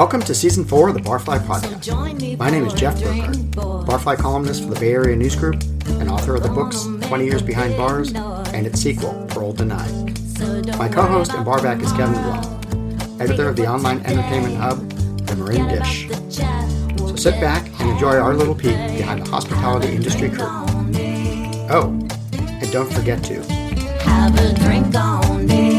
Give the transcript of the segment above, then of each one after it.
Welcome to season four of the Barfly Podcast. My name is Jeff Burkhardt. Barfly columnist for the Bay Area News Group and author of the books 20 Years Behind Bars and its sequel, Parole Denied. My co-host and barback is Kevin Blunt, editor of the online entertainment hub, The Marin Dish. So sit back and enjoy our little peek behind the hospitality industry curtain. Oh, and don't forget to Have a drink on me.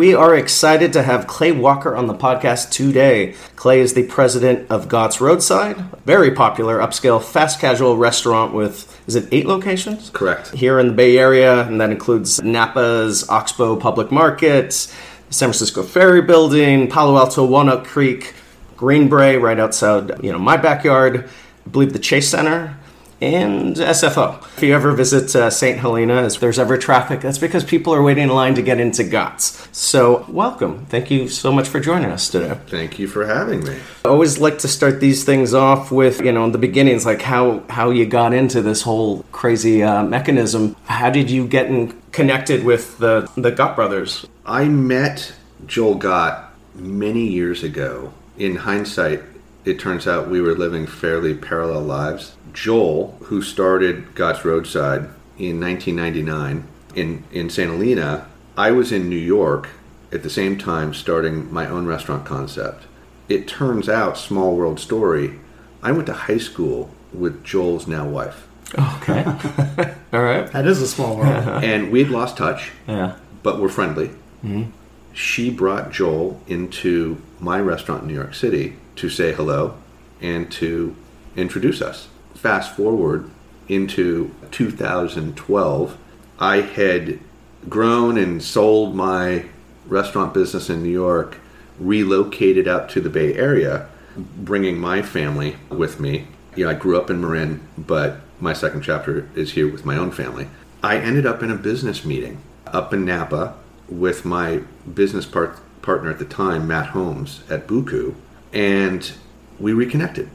We are excited to have Clay Walker on the podcast today. Clay is the president of Gott's Roadside, very popular upscale fast casual restaurant with, is it eight locations? Correct. Here in the Bay Area, and that includes Napa's Oxbow Public Market, San Francisco Ferry Building, Palo Alto Walnut Creek, Greenbrae, right outside, you know, my backyard, I believe the Chase Center, and SFO. If you ever visit uh, St. Helena, if there's ever traffic, that's because people are waiting in line to get into GOTS. So, welcome. Thank you so much for joining us today. Thank you for having me. I always like to start these things off with, you know, in the beginnings, like how, how you got into this whole crazy uh, mechanism. How did you get in, connected with the, the Gott brothers? I met Joel Gott many years ago. In hindsight, it turns out we were living fairly parallel lives. Joel, who started Gott's Roadside in 1999 in, in Santa Helena, I was in New York at the same time starting my own restaurant concept. It turns out, small world story, I went to high school with Joel's now wife. Okay. All right. that is a small world. And we'd lost touch. Yeah. but we're friendly. Mm-hmm. She brought Joel into my restaurant in New York City to say hello and to introduce us. Fast forward into 2012, I had grown and sold my restaurant business in New York, relocated out to the Bay Area, bringing my family with me. You know, I grew up in Marin, but my second chapter is here with my own family. I ended up in a business meeting up in Napa with my business part- partner at the time, Matt Holmes, at Buku, and we reconnected.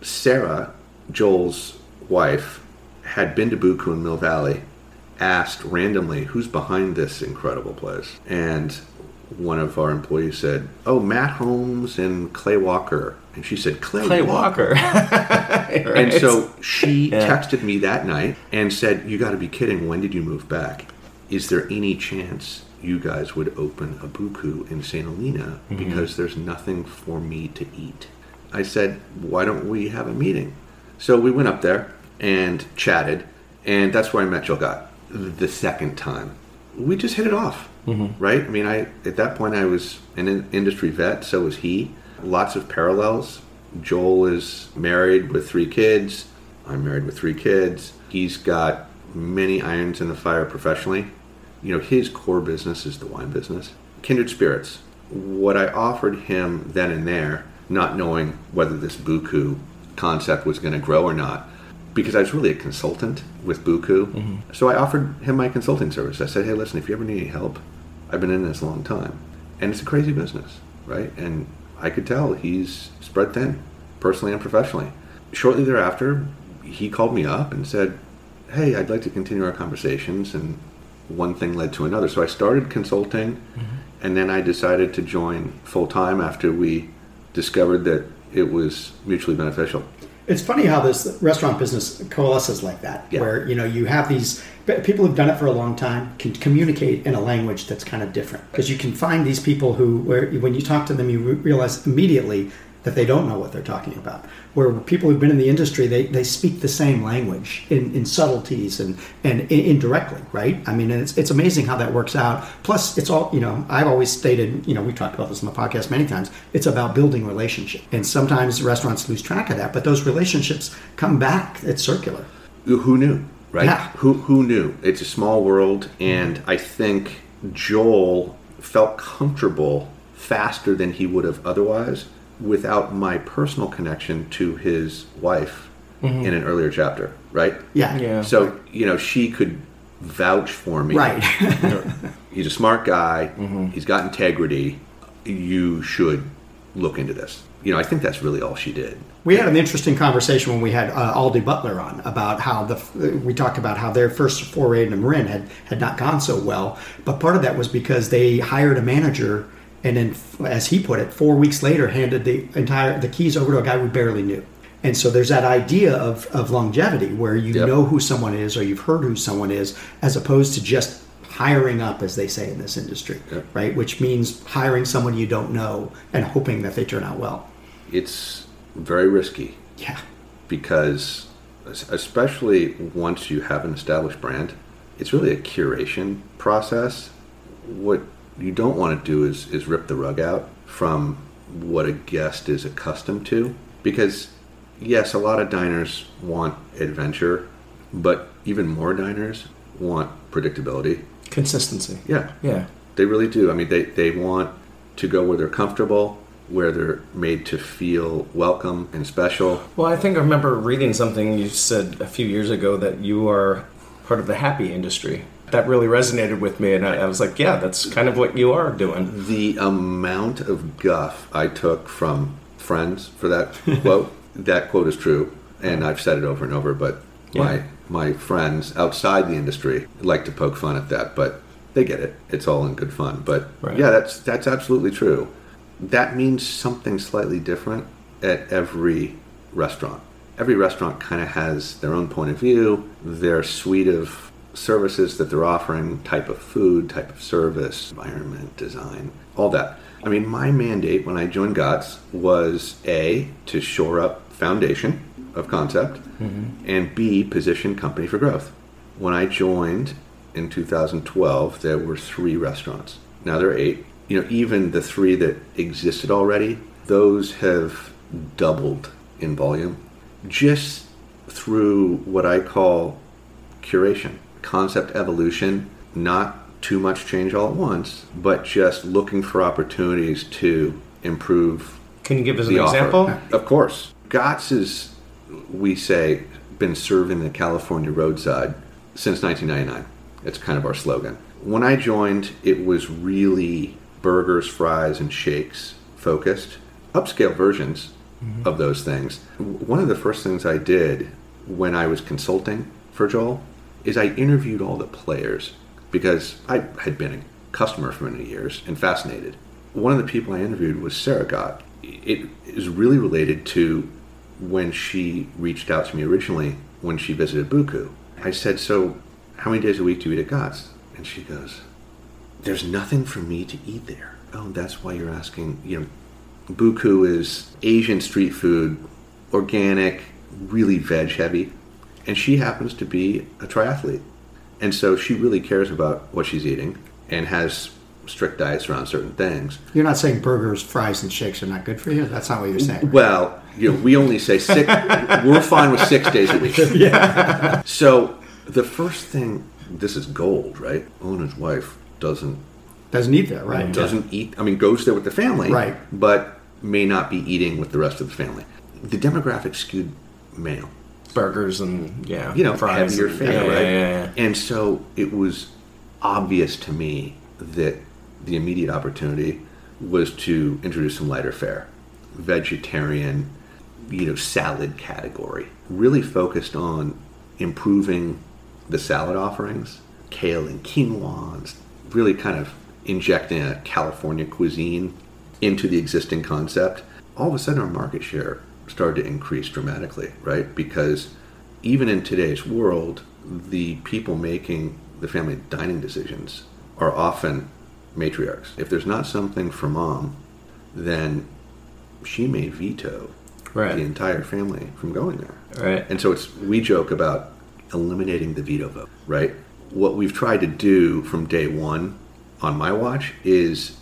Sarah, Joel's wife, had been to Buku in Mill Valley, asked randomly, who's behind this incredible place? And one of our employees said, oh, Matt Holmes and Clay Walker. And she said, Clay, Clay Walker. and so she Yeah. texted me that night and said, You got to be kidding. When did you move back? Is there any chance you guys would open a buku in St. Helena mm-hmm. because there's nothing for me to eat? I said, Why don't we have a meeting? So we went up there and chatted, and that's where I met Joel Gott the second time. We just hit it off, mm-hmm. right? I mean, I at that point I was an industry vet, so was he. Lots of parallels. Joel is married with three kids. I'm married with three kids. He's got many irons in the fire professionally. You know, his core business is the wine business. Kindred spirits. What I offered him then and there, not knowing whether this buku concept was going to grow or not, because I was really a consultant with Buku. Mm-hmm. So I offered him my consulting service. I said, hey, listen, if you ever need any help, I've been in this a long time. And it's a crazy business, right? And I could tell he's spread thin, personally and professionally. Shortly thereafter, he called me up and said, hey, I'd like to continue our conversations. And one thing led to another. So I started consulting, mm-hmm. and then I decided to join full time after we discovered that it was mutually beneficial. It's funny how this restaurant business coalesces like that, Yeah. where you know you have these people who've done it for a long time can communicate in a language that's kind of different because you can find these people who, where when you talk to them, you realize immediately that they don't know what they're talking about. Where people who've been in the industry, they, they speak the same language in, in subtleties and, and indirectly, right? I mean, it's, it's amazing how that works out. Plus, it's all, you know, I've always stated, you know, we've talked about this in the podcast many times, it's about building relationship. And sometimes restaurants lose track of that, but those relationships come back. It's circular. Who- Who knew, right? Yeah. Who who knew? It's a small world, and I think Joel felt comfortable faster than he would have otherwise without my personal connection to his wife mm-hmm. in an earlier chapter, right? Yeah. Yeah. So you know she could vouch for me. Right. He's a smart guy. Mm-hmm. He's got integrity. You should look into this. you know, I think that's really all she did. We had an interesting conversation when we had uh, Aldi Butler on about how the uh, we talked about how their first foray into Marin had had not gone so well, but part of that was because they hired a manager and then, as he put it, four weeks later handed the entire the keys over to a guy we barely knew. And so there's that idea of, of longevity where you Yep. know who someone is or you've heard who someone is, as opposed to just hiring up, as they say in this industry, Yep. right? Which means hiring someone you don't know and hoping that they turn out well. It's very risky. Yeah. because especially once you have an established brand it's really a curation process what you don't want to do is, is rip the rug out from what a guest is accustomed to because yes a lot of diners want adventure but even more diners want predictability Consistency. yeah Yeah. they really do i mean they, they want to go where they're comfortable where they're made to feel welcome and special Well, I think I remember reading something you said a few years ago that you are part of the happy industry. That really resonated with me, and I, I was like, yeah, that's kind of what you are doing. The amount of guff I took from friends for that quote, that quote is true, and I've said it over and over, but my my friends outside the industry like to poke fun at that, but they get it. It's all in good fun. But Right. yeah, that's that's absolutely true. That means something slightly different at every restaurant. Every restaurant kind of has their own point of view, their suite of services that they're offering, type of food, type of service, environment, design, all that. I mean, my mandate when I joined GOTS was A, to shore up foundation of concept, mm-hmm. and B, position company for growth. When I joined in 2012, there were three restaurants. Now there are eight. You know, even the three that existed already, those have doubled in volume just through what I call curation, concept evolution, not too much change all at once, but just looking for opportunities to improve Can you give us an offer. example? Of course. GOTS has, we say, been serving the California roadside since 1999. It's kind of our slogan. When I joined, it was really burgers, fries, and shakes focused, upscale versions mm-hmm. of those things. One of the first things I did when I was consulting for Joel is I interviewed all the players because I had been a customer for many years and fascinated. One of the people I interviewed was Sarah Gott. It is really related to when she reached out to me originally when she visited Buku. I said, So, how many days a week do you eat at Gott's? And she goes, There's nothing for me to eat there. Oh, that's why you're asking. You know, Buku is Asian street food, organic, really veg heavy. And she happens to be a triathlete. And so she really cares about what she's eating and has strict diets around certain things. You're not saying burgers, fries, and shakes are not good for you. That's not what you're saying. right? Well, you know, we only say six. we're fine with six days a week. Yeah. So the first thing, this is gold, right? Owner's wife doesn't Doesn't eat that, right? doesn't eat. I mean, goes there with the family, Right. But may not be eating with the rest of the family. The demographic skewed male. Burgers and yeah, you know, fries. heavier and- fare, yeah, right? Yeah, yeah. And so it was obvious to me that the immediate opportunity was to introduce some lighter fare, vegetarian, you know, salad category. Really focused on improving the salad offerings, kale and quinoa, and really kind of injecting a California cuisine into the existing concept. All of a sudden, our market share started to increase dramatically, right? Because even in today's world, the people making the family dining decisions are often matriarchs. If there's not something for mom, then she may veto Right. the entire family from going there. Right. And so it's we joke about eliminating the veto vote, right? What we've tried to do from day one on my watch is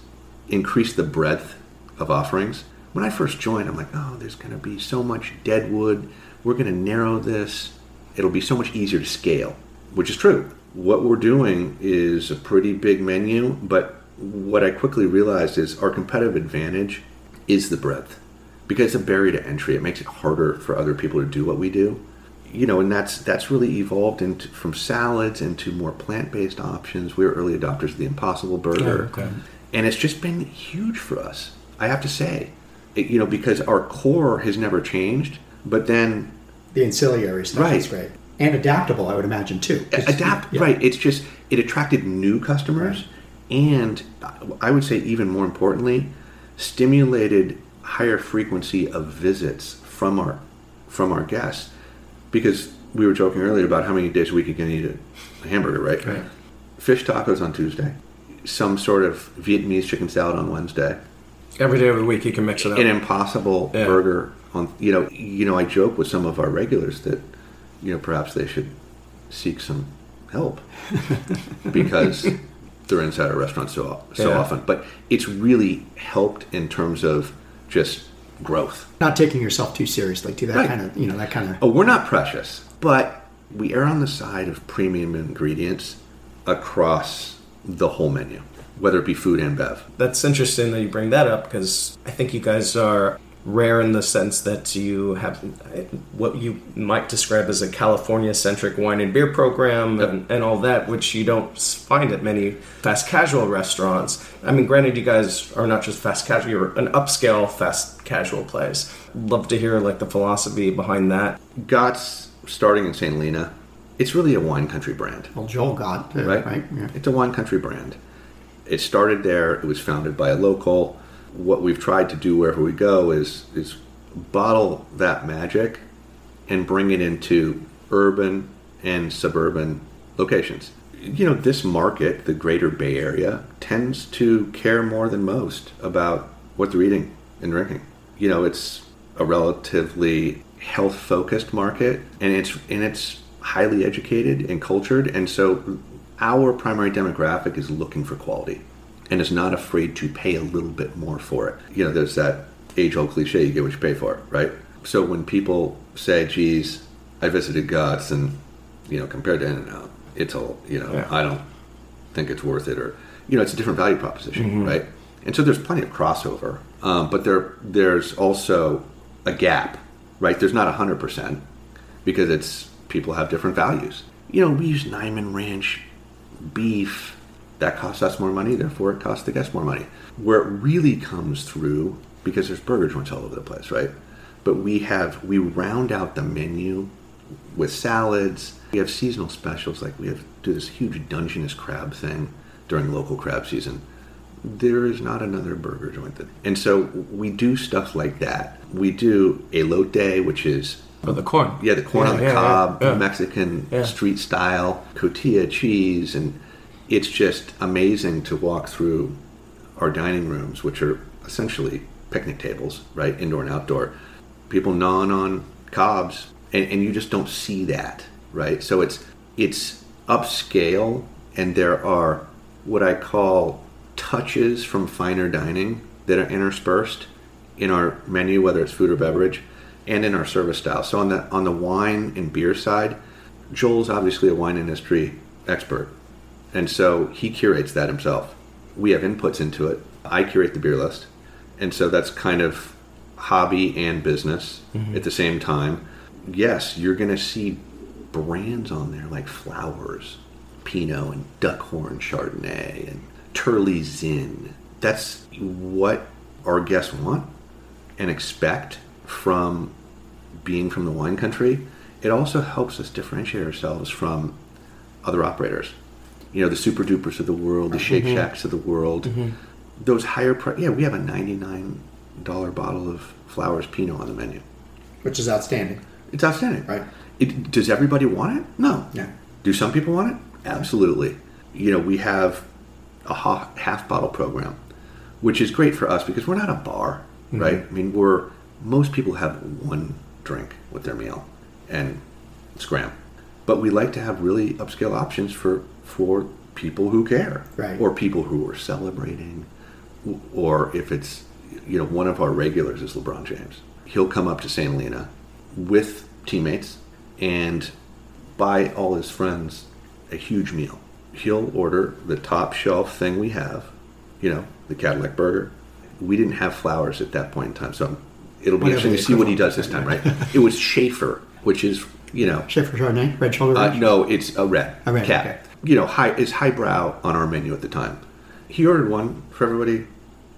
increase the breadth of offerings. When I first joined, I'm like, oh, there's going to be so much dead wood. We're going to narrow this. It'll be so much easier to scale, which is true. What we're doing is a pretty big menu, but what I quickly realized is our competitive advantage is the breadth because it's a barrier to entry. It makes it harder for other people to do what we do. You know, and that's that's really evolved into from salads into more plant-based options. We were early adopters of the Impossible Burger, Oh, okay. and it's just been huge for us. I have to say, you know, because our core has never changed, but then The ancillary stuff Right. is great. And adaptable, I would imagine, too. adapt yeah. right it's just it attracted new customers and i would say even more importantly stimulated higher frequency of visits from our from our guests because we were joking earlier about how many days a week you can eat a hamburger right, Right. fish tacos on tuesday some sort of vietnamese chicken salad on wednesday Every day of the week you can mix it up. an impossible Yeah. burger on you know you know i joke with some of our regulars that you know perhaps they should seek some help because they're inside a restaurant so so Yeah. often but it's really helped in terms of just growth Not taking yourself too seriously, to That Right. kind of, you know, that kind of. oh we're not precious but we err on the side of premium ingredients across the whole menu whether it be food and bev That's interesting that you bring that up because I think you guys are rare in the sense that you have what you might describe as a California centric wine and beer program and, and all that, which you don't find at many fast casual restaurants. I mean, granted, you guys are not just fast casual, you're an upscale fast casual place. Love to hear like the philosophy behind that. Gott's starting in St. Helena it's really a wine country brand Well, Joel Gott, uh, right? right? Yeah. It's a wine country brand. It started there. It was founded by a local. What we've tried to do wherever we go is is bottle that magic and bring it into urban and suburban locations. You know, this market, the greater Bay Area, tends to care more than most about what they're eating and drinking. You know, it's a relatively health focused market and it's and it's highly educated and cultured and so our primary demographic is looking for quality and is not afraid to pay a little bit more for it. You know, there's that age old cliche you get what you pay for, right? So when people say, geez, I visited Gott's and, you know, compared to In N Out, it's a, you know, Yeah. I don't think it's worth it or, you know, it's a different value proposition, right? And so there's plenty of crossover, um, but there there's also a gap, right? There's not 100% because it's people have different values. You know, we use Niman Ranch beef that costs us more money, therefore it costs the guest more money. Where it really comes through, because there's burger joints all over the place, right? But we have we round out the menu with salads. We have seasonal specials, like we have do this huge Dungeness crab thing during local crab season. There is not another burger joint that, and so we do stuff like that. We do elote, which is But the corn. yeah, the corn Yeah, on the yeah, cob, yeah. Mexican street style, cotija cheese, and it's just amazing to walk through our dining rooms, which are essentially picnic tables, right, indoor and outdoor. People gnawing on cobs, and, and you just don't see that, right? So it's it's upscale, and there are what I call touches from finer dining that are interspersed in our menu, whether it's food or beverage, and in our service style. So on the on the wine and beer side, Joel's obviously a wine industry expert, and so he curates that himself. We have inputs into it. I curate the beer list, and so that's kind of hobby and business mm-hmm. at the same time. Yes, you're going to see brands on there like Flowers, Pinot, and Duckhorn Chardonnay, and Turley Zin. That's what our guests want and expect from being from the wine country. It also helps us differentiate ourselves from other operators. You know, the Super Dupers of the world, the Shake mm-hmm. Shacks of the world. Mm-hmm. Those higher price. Yeah, we have a ninety-nine dollar bottle of Flowers Pinot on the menu. Which is outstanding. It's outstanding. Right. It, does everybody want it? No. Yeah. Do some people want it? Absolutely. You know, we have a ha- half bottle program, which is great for us because we're not a bar, mm-hmm. right? I mean, we're most people have one drink with their meal and scram, but we like to have really upscale options for for people who care, Right. Or people who are celebrating, or if it's you know one of our regulars is LeBron James. He'll come up to St. Helena with teammates and buy all his friends a huge meal. He'll order the top shelf thing we have, you know, the Cadillac burger. We didn't have flowers at that point in time, so it'll be Whatever interesting to see what he does this time, right? right? it was Shafer, which is, you know, Shafer Chardonnay, red shoulder uh, no, it's a red. A red, cat. okay. You know, high is highbrow on our menu at the time. He ordered one for everybody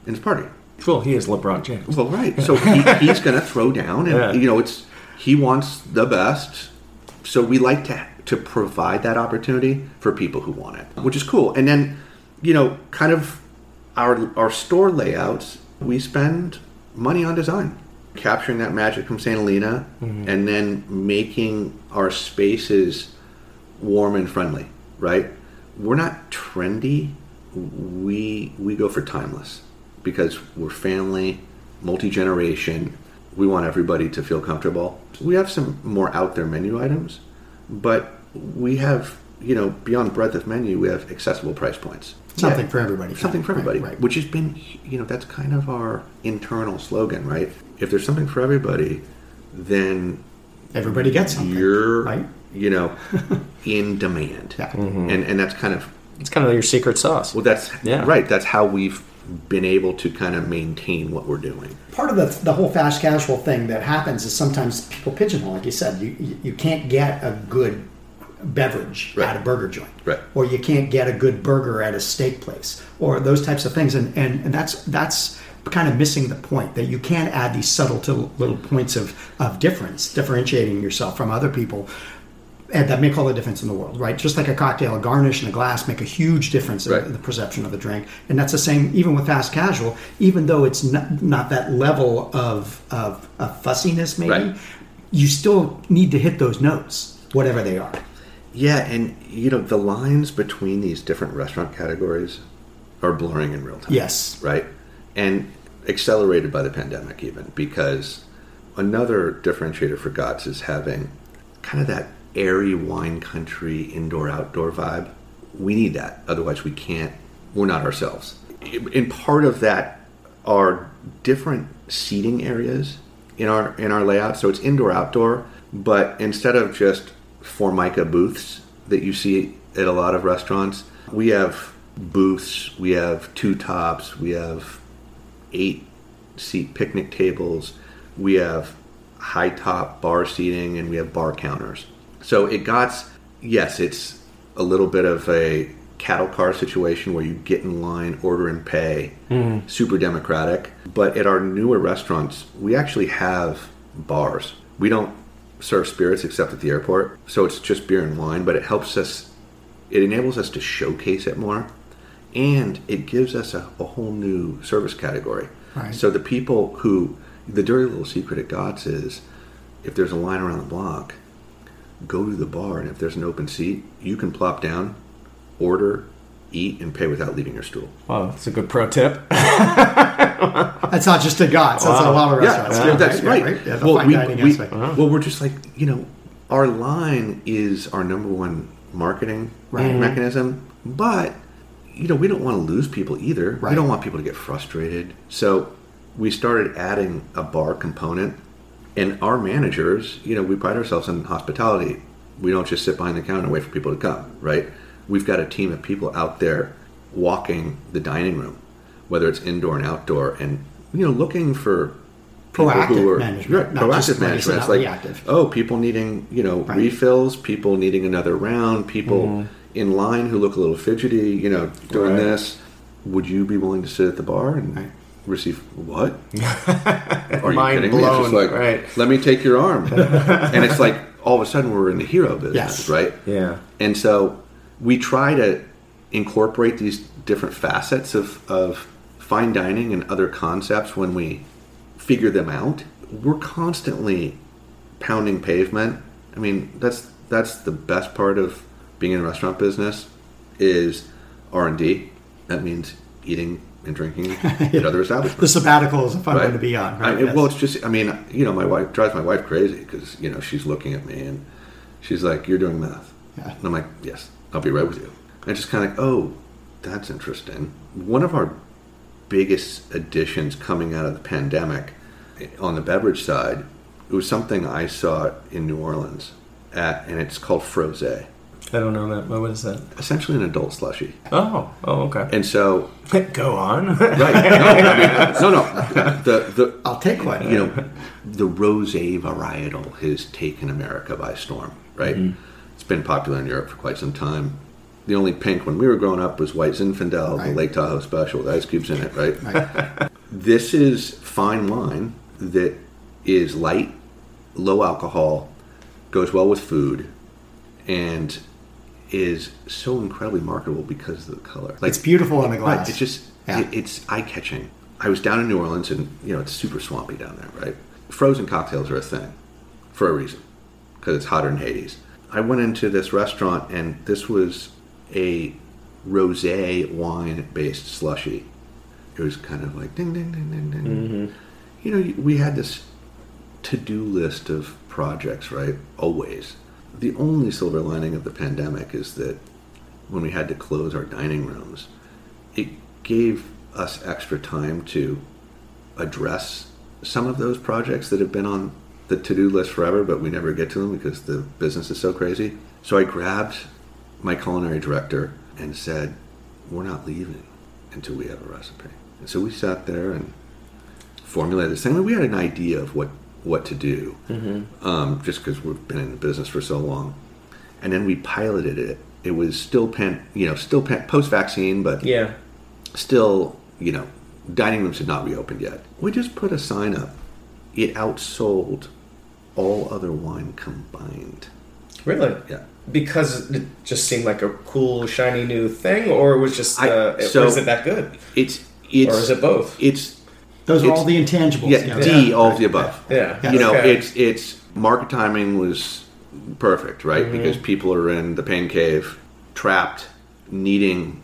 in his party. Well, he is LeBron James. Well, right. So he, he's going to throw down, and Yeah. you know, it's he wants the best. So we like to to provide that opportunity for people who want it, which is cool. And then, you know, kind of our our store layouts, we spend money on design, capturing that magic from Santa Lena, mm-hmm. and then making our spaces warm and friendly. Right? We're not trendy. We we go for timeless because we're family, multi generation. We want everybody to feel comfortable. We have some more out there menu items, but we have you know beyond breadth of menu, we have accessible price points. Something Yeah. for everybody. Something for Right, everybody, right. which has been you know that's kind of our internal slogan, right? If there's something for everybody, then Everybody gets something. you're right. you know in demand, Yeah. Mm-hmm. and and that's kind of It's kind of your secret sauce. well, that's Yeah. right. That's how we've been able to kind of maintain what we're doing. part of the, the whole fast casual thing that happens is sometimes people pigeonhole, like you said, you, you, you can't get a good beverage Right. at a burger joint. Right. Or you can't get a good burger at a steak place or those types of things. And, and, and that's, that's kind of missing the point that you can add these subtle little points of, of difference, differentiating yourself from other people. And that make all the difference in the world, right? Just like a cocktail, a garnish and a glass make a huge difference in the perception of the drink. And that's the same even with fast casual, even though it's not, not that level of, of, of fussiness, maybe, Right. you still need to hit those notes, whatever they are. Yeah, and you know the lines between these different restaurant categories are blurring in real time. Yes. right, and accelerated by the pandemic even because another differentiator for GOTS is having kind of that airy wine country indoor outdoor vibe. We need that, otherwise we can't. We're not ourselves. And part of that are different seating areas in our in our layout. So it's indoor outdoor, but instead of just formica booths that you see at a lot of restaurants, we have booths, we have two tops, we have eight seat picnic tables, we have high top bar seating, and we have bar counters. So it got yes, it's a little bit of a cattle car situation where you get in line, order and pay, mm-hmm. super democratic. But at our newer restaurants, we actually have bars. We don't serve spirits except at the airport, so it's just beer and wine. But it helps us. It enables us to showcase it more, and it gives us a, a whole new service category. Right. So the people who the dirty little secret at Gott's is, if there's a line around the block, go to the bar, and if there's an open seat, you can plop down, order, eat, and pay without leaving your stool. Wow, that's a good pro tip. That's not just a GOTS, that's a lot of restaurants. yeah, that's Yeah, right. Yeah, the well, fine we, dining we- aspect. Uh-huh. well, we're just like you know, our line is our number one marketing Right. Mm-hmm. mechanism, but you know, we don't want to lose people either. Right. We don't want people to get frustrated. So we started adding a bar component, and our managers, you know, we pride ourselves on hospitality. We don't just sit behind the counter and wait for people to come, right? We've got a team of people out there walking the dining room, whether it's indoor and outdoor, and you know, looking for people Proactive management, right, proactive just like you management. It's like, reactive. oh, people needing you know Right. refills, people needing another round, people mm-hmm. in line who look a little fidgety, you know, doing Right. this. Would you be willing to sit at the bar and Right. receive what? Are you Mind kidding me? It's just like, right. let me take your arm, and it's like all of a sudden we're in the hero business, Yes. right? Yeah. And so we try to incorporate these different facets of, of fine dining and other concepts when we figure them out. We're constantly pounding pavement. I mean, that's that's the best part of being in the restaurant business is R and D. That means eating and drinking at other establishments. The sabbatical is a fun Right. one to be on. Right? I, Yes. Well, it's just, I mean, you know, my wife drives my wife crazy because, you know, she's looking at me and she's like, You're doing math. Yeah. And I'm like, Yes, I'll be right with you. And just kind of like, Oh, that's interesting. One of our biggest additions coming out of the pandemic on the beverage side, it was something I saw in New Orleans at, and it's called Frosé. I don't know that. What is that? Essentially an adult slushy. Oh, oh, okay. And so, Go on. right, no, I mean, no, no, the, the, I'll take one. you know, the rose varietal has taken America by storm, right? Mm-hmm. It's been popular in Europe for quite some time. The only pink when we were growing up was White Zinfandel, the Lake Tahoe special with ice cubes in it, right? Right. this is fine wine that is light, low alcohol, goes well with food, and is so incredibly marketable because of the color. Like It's beautiful on the glass. Right. It's just Yeah. it, it's eye catching. I was down in New Orleans, and you know it's super swampy down there, right? Frozen cocktails are a thing for a reason because it's hotter than Hades. I went into this restaurant, and this was a rosé wine based slushy. It was kind of like ding ding ding ding ding. Mm-hmm. You know, we had this to do list of projects, right? Always. The only silver lining of the pandemic is that when we had to close our dining rooms, it gave us extra time to address some of those projects that have been on the to do list forever, but we never get to them because the business is so crazy. So I grabbed my culinary director and said, We're not leaving until we have a recipe. And so we sat there and formulated this thing. I mean, we had an idea of what, what to do, um, just because we've been in the business for so long. And then we piloted it. It was still pan, you know, still pan, post vaccine, but Yeah. still, you know, dining rooms had not reopened yet. We just put a sign up. It outsold all other wine combined. Really? Yeah. Because it just seemed like a cool, shiny new thing, or it was just, I- uh, it- so- or is it that good? It's it's Or is it both? It's Those are all the intangibles. yeah, you know. D all of the above. Yeah. You know, Okay. it's it's market timing was perfect, right? Mm-hmm. Because people are in the pain cave, trapped, needing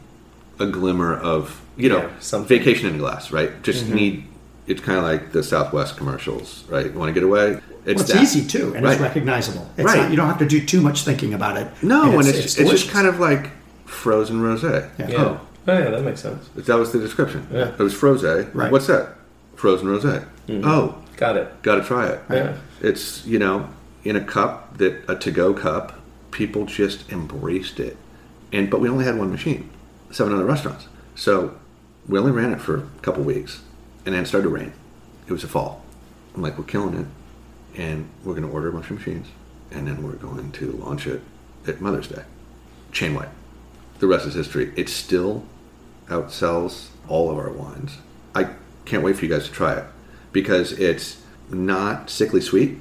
a glimmer of you know Yeah, something. Mm-hmm. vacation in glass, right? Just need. It's kind of like the Southwest commercials, right? You want to get away? It's, Well, it's easy too, and it's recognizable. It's Right. not, you don't have to do too much thinking about it. No, and, it's, it's, delicious. just kind of like frozen rosé. Yeah. Yeah. Oh, Oh, yeah, that makes sense. that was the description. Yeah. It was frosé. Right. What's that? Frozen rosé. Mm-hmm. Oh, Got it. got to try it. Yeah. It's you know in a cup that a to-go cup. People just embraced it, and but we only had one machine, seven other restaurants. So we only ran it for a couple weeks, and then it started to rain. It was a fall. I'm like, we're killing it, and we're going to order a bunch of machines, and then we're going to launch it at Mother's Day, chain wide. The rest is history. It still outsells all of our wines. I can't wait for you guys to try it because it's not sickly sweet.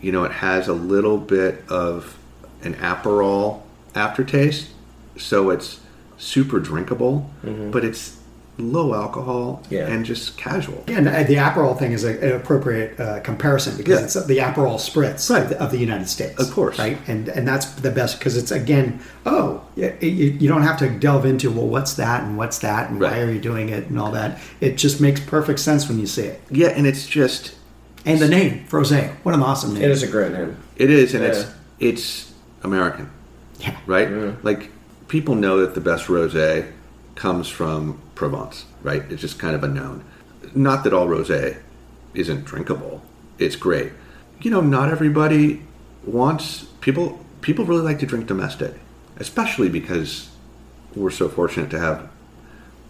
You know, it has a little bit of an Aperol aftertaste, so it's super drinkable, mm-hmm. but it's low alcohol Yeah. and just casual. Yeah, and the Aperol thing is a, an appropriate uh, comparison because Yeah. it's the Aperol spritz Right. of, the, of the United States, Of course. right? And and that's the best because it's again, oh, you, you you don't have to delve into well, what's that and what's that and why are you doing it and all that. It just makes perfect sense when you see it. Yeah, and it's just And the name, Frose, what an awesome name! It is a great name. it is, and Yeah. it's it's American. Yeah. right? Like people know that the best rosé comes from Provence, right? It's just kind of a known. Not that all rosé isn't drinkable. It's great. You know, not everybody wants people people really like to drink domestic, especially because we're so fortunate to have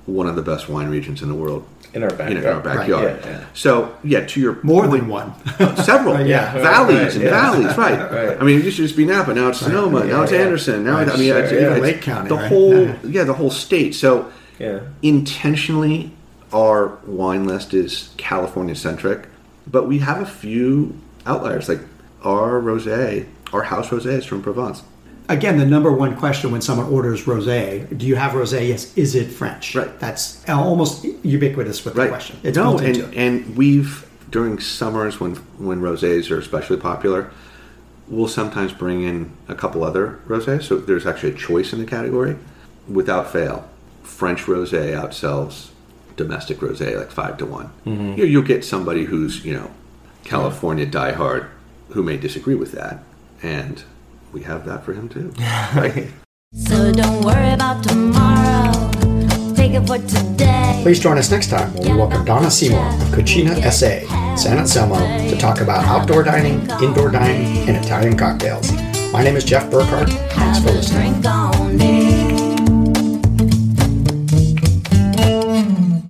one of the best wine regions in the world In our in backyard. our backyard. Yeah, yeah. So, yeah, to your More point- than one. Uh, several, Right, yeah. valleys Right, and yeah. valleys, right. Right. I mean, it used to just be Napa. Now it's Sonoma. now it's yeah. Anderson. Now Right, I mean, sure, it's, yeah. it's Lake County, the whole, Yeah. yeah, the whole state. So Yeah. intentionally, our wine list is California centric, but we have a few outliers. Like our rosé, our house rosé is from Provence. Again, the number one question when someone orders rosé, do you have rosé? Yes. Is it French? Right. That's almost ubiquitous with the question. It's no, built and, into it. and we've during summers when when rosés are especially popular, we'll sometimes bring in a couple other rosés. So there's actually a choice in the category. Without fail, French rosé outsells domestic rosé like five to one. Mm-hmm. You, you'll get somebody who's you know California diehard who may disagree with that, and we have that for him too. Right? So don't worry about tomorrow. Take it for today. Please join us next time when we welcome Donna Seymour of Cucina SA, San Anselmo, to talk about outdoor dining, indoor dining, and Italian cocktails. My name is Jeff Burkhardt. Thanks Have for a listening. drink on me.